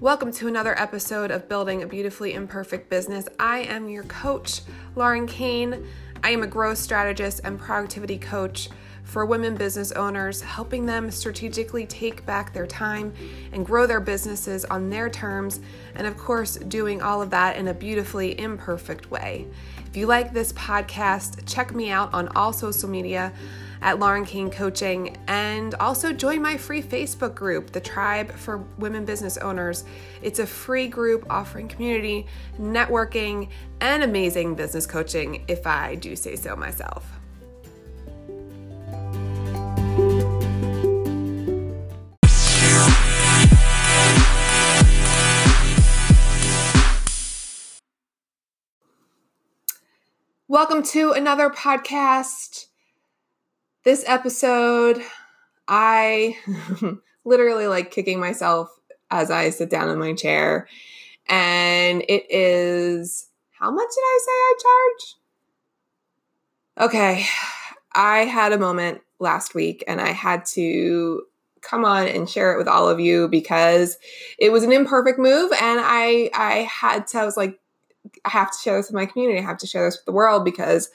Welcome to another episode of Building a Beautifully Imperfect Business. I am your coach, Lauren Kane. I am a growth strategist and productivity coach for women business owners, helping them strategically take back their time and grow their businesses on their terms, and of course, doing all of that in a beautifully imperfect way. If you like this podcast, check me out on all social media at Lauren Kane Coaching and also join my free Facebook group, the Tribe for Women Business Owners. It's a free group offering community, networking, and amazing business coaching, if I do say so myself. Welcome to another podcast this episode, I literally like kicking myself as I sit down in my chair. And it is how much did I say I charge? Okay. I had a moment last week and I had to come on and share it with all of you because it was an imperfect move and I I had to I was like I have to share this with my community. I have to share this with the world because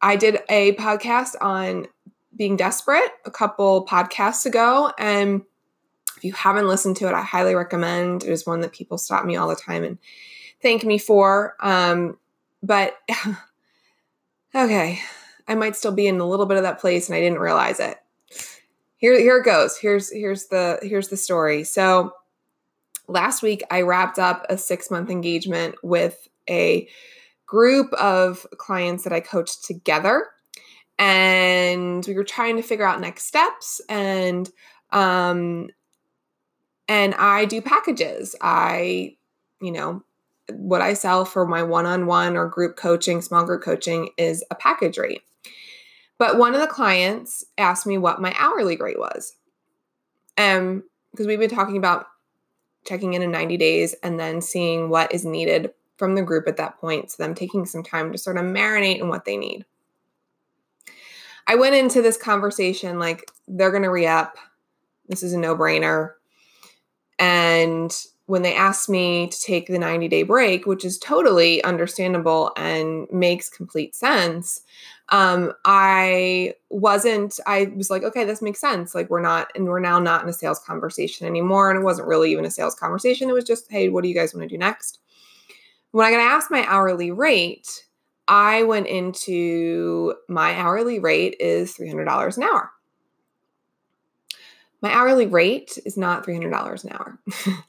I did a podcast on being desperate a couple podcasts ago. And if you haven't listened to it, I highly recommend. It. Is one that people stop me all the time and thank me for. Um, but okay, I might still be in a little bit of that place and I didn't realize it. Here, here it goes. Here's here's the here's the story. So last week I wrapped up a six month engagement with a group of clients that I coached together. And we were trying to figure out next steps and um and I do packages. I, you know, what I sell for my one-on-one or group coaching, small group coaching is a package rate. But one of the clients asked me what my hourly rate was. Um because we've been talking about checking in in 90 days and then seeing what is needed from the group at that point. So them taking some time to sort of marinate in what they need. I went into this conversation like they're going to re up. This is a no brainer. And when they asked me to take the 90 day break, which is totally understandable and makes complete sense, um, I wasn't, I was like, okay, this makes sense. Like, we're not, and we're now not in a sales conversation anymore. And it wasn't really even a sales conversation. It was just, hey, what do you guys want to do next? when I got asked my hourly rate, I went into my hourly rate is $300 an hour. My hourly rate is not $300 an hour.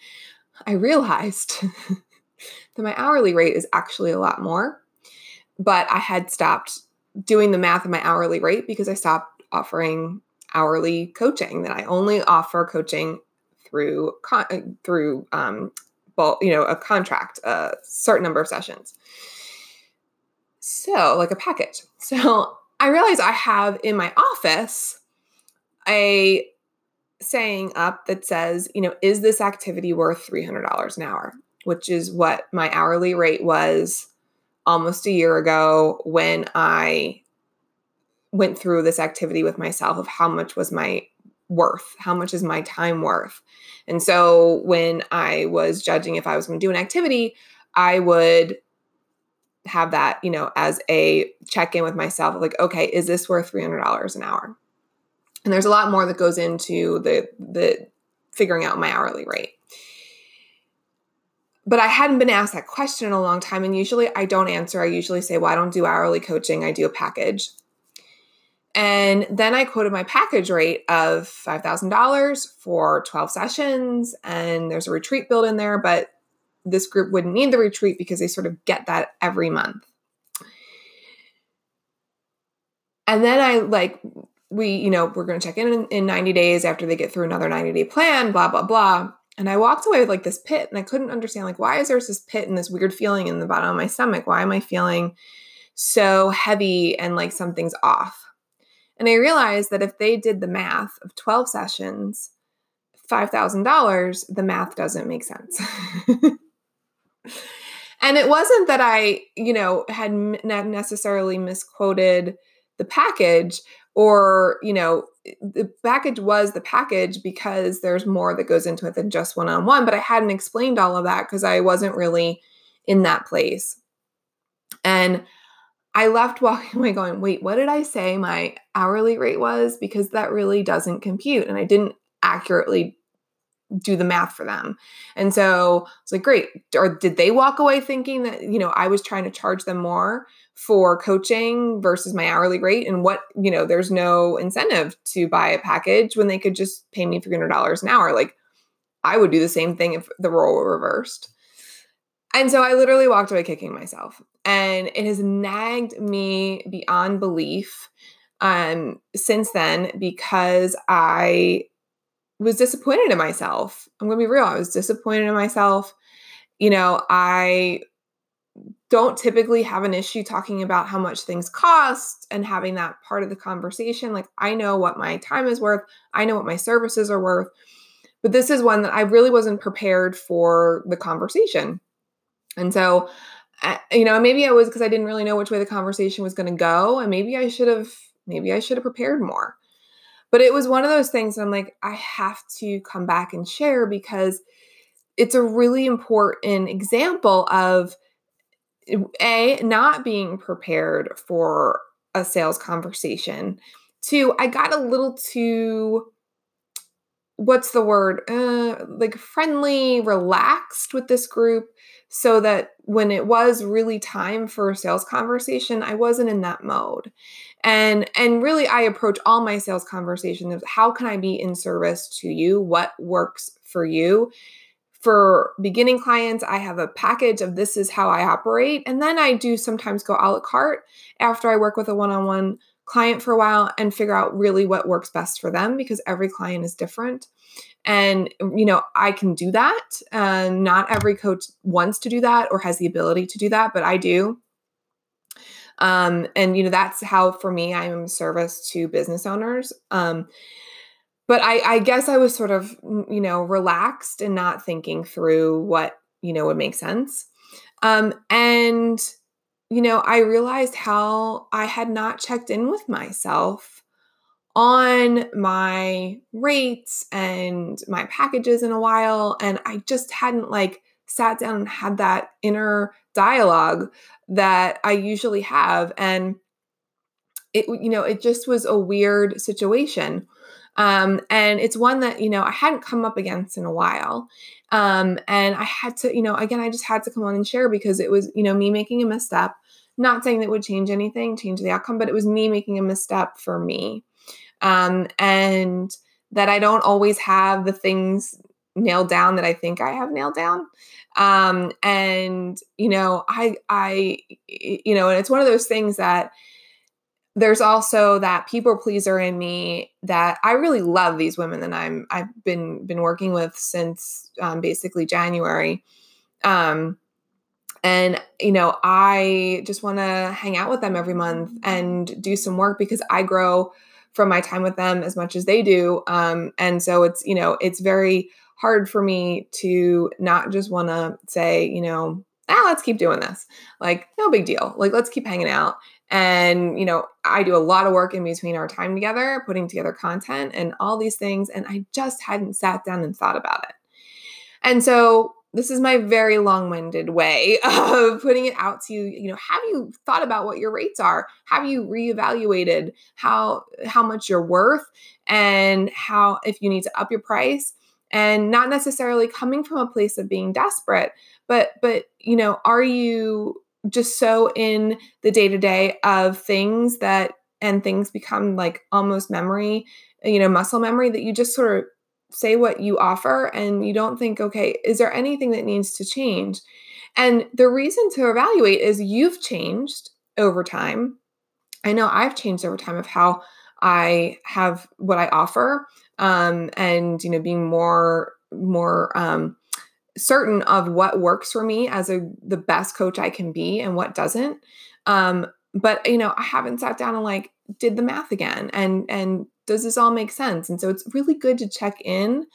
I realized that my hourly rate is actually a lot more, but I had stopped doing the math of my hourly rate because I stopped offering hourly coaching. That I only offer coaching through through um, bulk, you know, a contract, a certain number of sessions. So, like a package. So, I realize I have in my office a saying up that says, you know, is this activity worth $300 an hour? Which is what my hourly rate was almost a year ago when I went through this activity with myself of how much was my worth? How much is my time worth? And so when I was judging if I was going to do an activity, I would have that, you know, as a check in with myself like, okay, is this worth $300 an hour? And there's a lot more that goes into the the figuring out my hourly rate. But I hadn't been asked that question in a long time and usually I don't answer. I usually say, "Well, I don't do hourly coaching, I do a package." And then I quoted my package rate of $5,000 for 12 sessions. And there's a retreat built in there, but this group wouldn't need the retreat because they sort of get that every month. And then I like, we, you know, we're going to check in, in in 90 days after they get through another 90 day plan, blah, blah, blah. And I walked away with like this pit and I couldn't understand, like, why is there this pit and this weird feeling in the bottom of my stomach? Why am I feeling so heavy and like something's off? And I realized that if they did the math of 12 sessions, $5,000, the math doesn't make sense. and it wasn't that I, you know, had necessarily misquoted the package or you know the package was the package because there's more that goes into it than just one on one but i hadn't explained all of that because i wasn't really in that place and i left walking away going wait what did i say my hourly rate was because that really doesn't compute and i didn't accurately do the math for them. And so it's like, great. Or did they walk away thinking that, you know, I was trying to charge them more? For coaching versus my hourly rate and what you know there's no incentive to buy a package when they could just pay me $300 an hour. Like i would do the same thing if the role were reversed. And so i literally walked away kicking myself. And it has nagged me beyond belief um, since then because i was disappointed in myself. I'm gonna be real i was disappointed in myself. You know i don't typically have an issue talking about how much things cost and having that part of the conversation. Like, I know what my time is worth, I know what my services are worth. But this is one that I really wasn't prepared for the conversation. And so, you know, maybe I was because I didn't really know which way the conversation was going to go. And maybe I should have, maybe I should have prepared more. But it was one of those things I'm like, I have to come back and share because it's a really important example of a not being prepared for a sales conversation. Two i got a little too what's the word uh, like friendly relaxed with this group so that when it was really time for a sales conversation i wasn't in that mode. And and really i approach all my sales conversations how can i be in service to you? What works for you for beginning clients, I have a package of this is how I operate. And then I do sometimes go a la carte after I work with a one on one client for a while and figure out really what works best for them because every client is different. And, you know, I can do that. And not every coach wants to do that or has the ability to do that, but I do. Um, and, you know, that's how for me, I am service to business owners. Um, but I, I guess I was sort of, you know, relaxed and not thinking through what, you know, would make sense. Um, and, you know, I realized how I had not checked in with myself on my rates and my packages in a while. And I just hadn't like sat down and had that inner dialogue that I usually have. And it, you know, it just was a weird situation um, and it's one that, you know, I hadn't come up against in a while. Um, and I had to, you know, again, I just had to come on and share because it was, you know, me making a misstep. Not saying that would change anything, change the outcome, but it was me making a misstep for me. Um, and that I don't always have the things nailed down that I think I have nailed down. Um, and you know, I, I, you know, and it's one of those things that there's also that people pleaser in me that I really love these women that I'm I've been been working with since um, basically January. Um, and you know I just want to hang out with them every month and do some work because I grow from my time with them as much as they do. Um, and so it's you know it's very hard for me to not just want to say you know ah let's keep doing this. Like no big deal. Like let's keep hanging out. And, you know, I do a lot of work in between our time together, putting together content and all these things. And I just hadn't sat down and thought about it. And so this is my very long-winded way of putting it out to you. You know have you thought about what your rates are? Have you reevaluated how how much you're worth? And how if you need to up your price and not necessarily coming from a place of being desperate but but you know are you just so in the day to day of things that and things become like almost memory, you know, muscle memory that you just sort of say what you offer and you don't think, okay, is there anything that needs to change? And the reason to evaluate is you've changed over time. I know I've changed over time of how I have what I offer um, and, you know, being more, more, um, certain of what works for me as a the best coach I can be and what doesn't. Um, but you know, I haven't sat down and like did the math again and and does this all make sense? And so it's really good to check in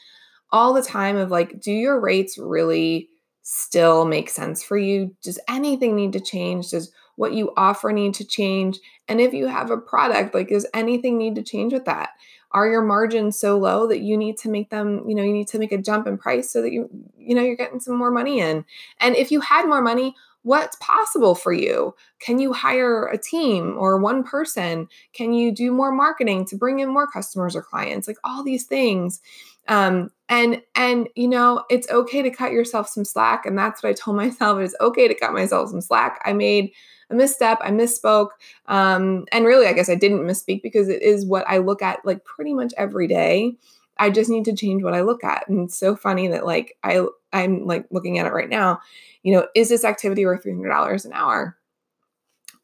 all the time of like, do your rates really still make sense for you? Does anything need to change? Does what you offer need to change? And if you have a product, like, does anything need to change with that? Are your margins so low that you need to make them, you know, you need to make a jump in price so that you, you know, you're getting some more money in? And if you had more money, what's possible for you? Can you hire a team or one person? Can you do more marketing to bring in more customers or clients? Like all these things. Um, and and you know, it's okay to cut yourself some slack. And that's what I told myself. It's okay to cut myself some slack. I made a misstep. I misspoke. Um, and really, I guess I didn't misspeak because it is what I look at like pretty much every day. I just need to change what I look at. And it's so funny that like I I'm like looking at it right now you know, is this activity worth $300 an hour?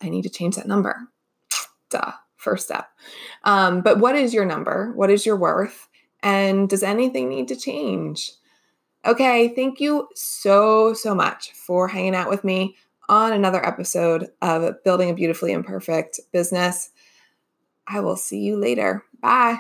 I need to change that number. Duh, first step. Um, but what is your number? What is your worth? And does anything need to change? Okay, thank you so, so much for hanging out with me on another episode of Building a Beautifully Imperfect Business. I will see you later. Bye.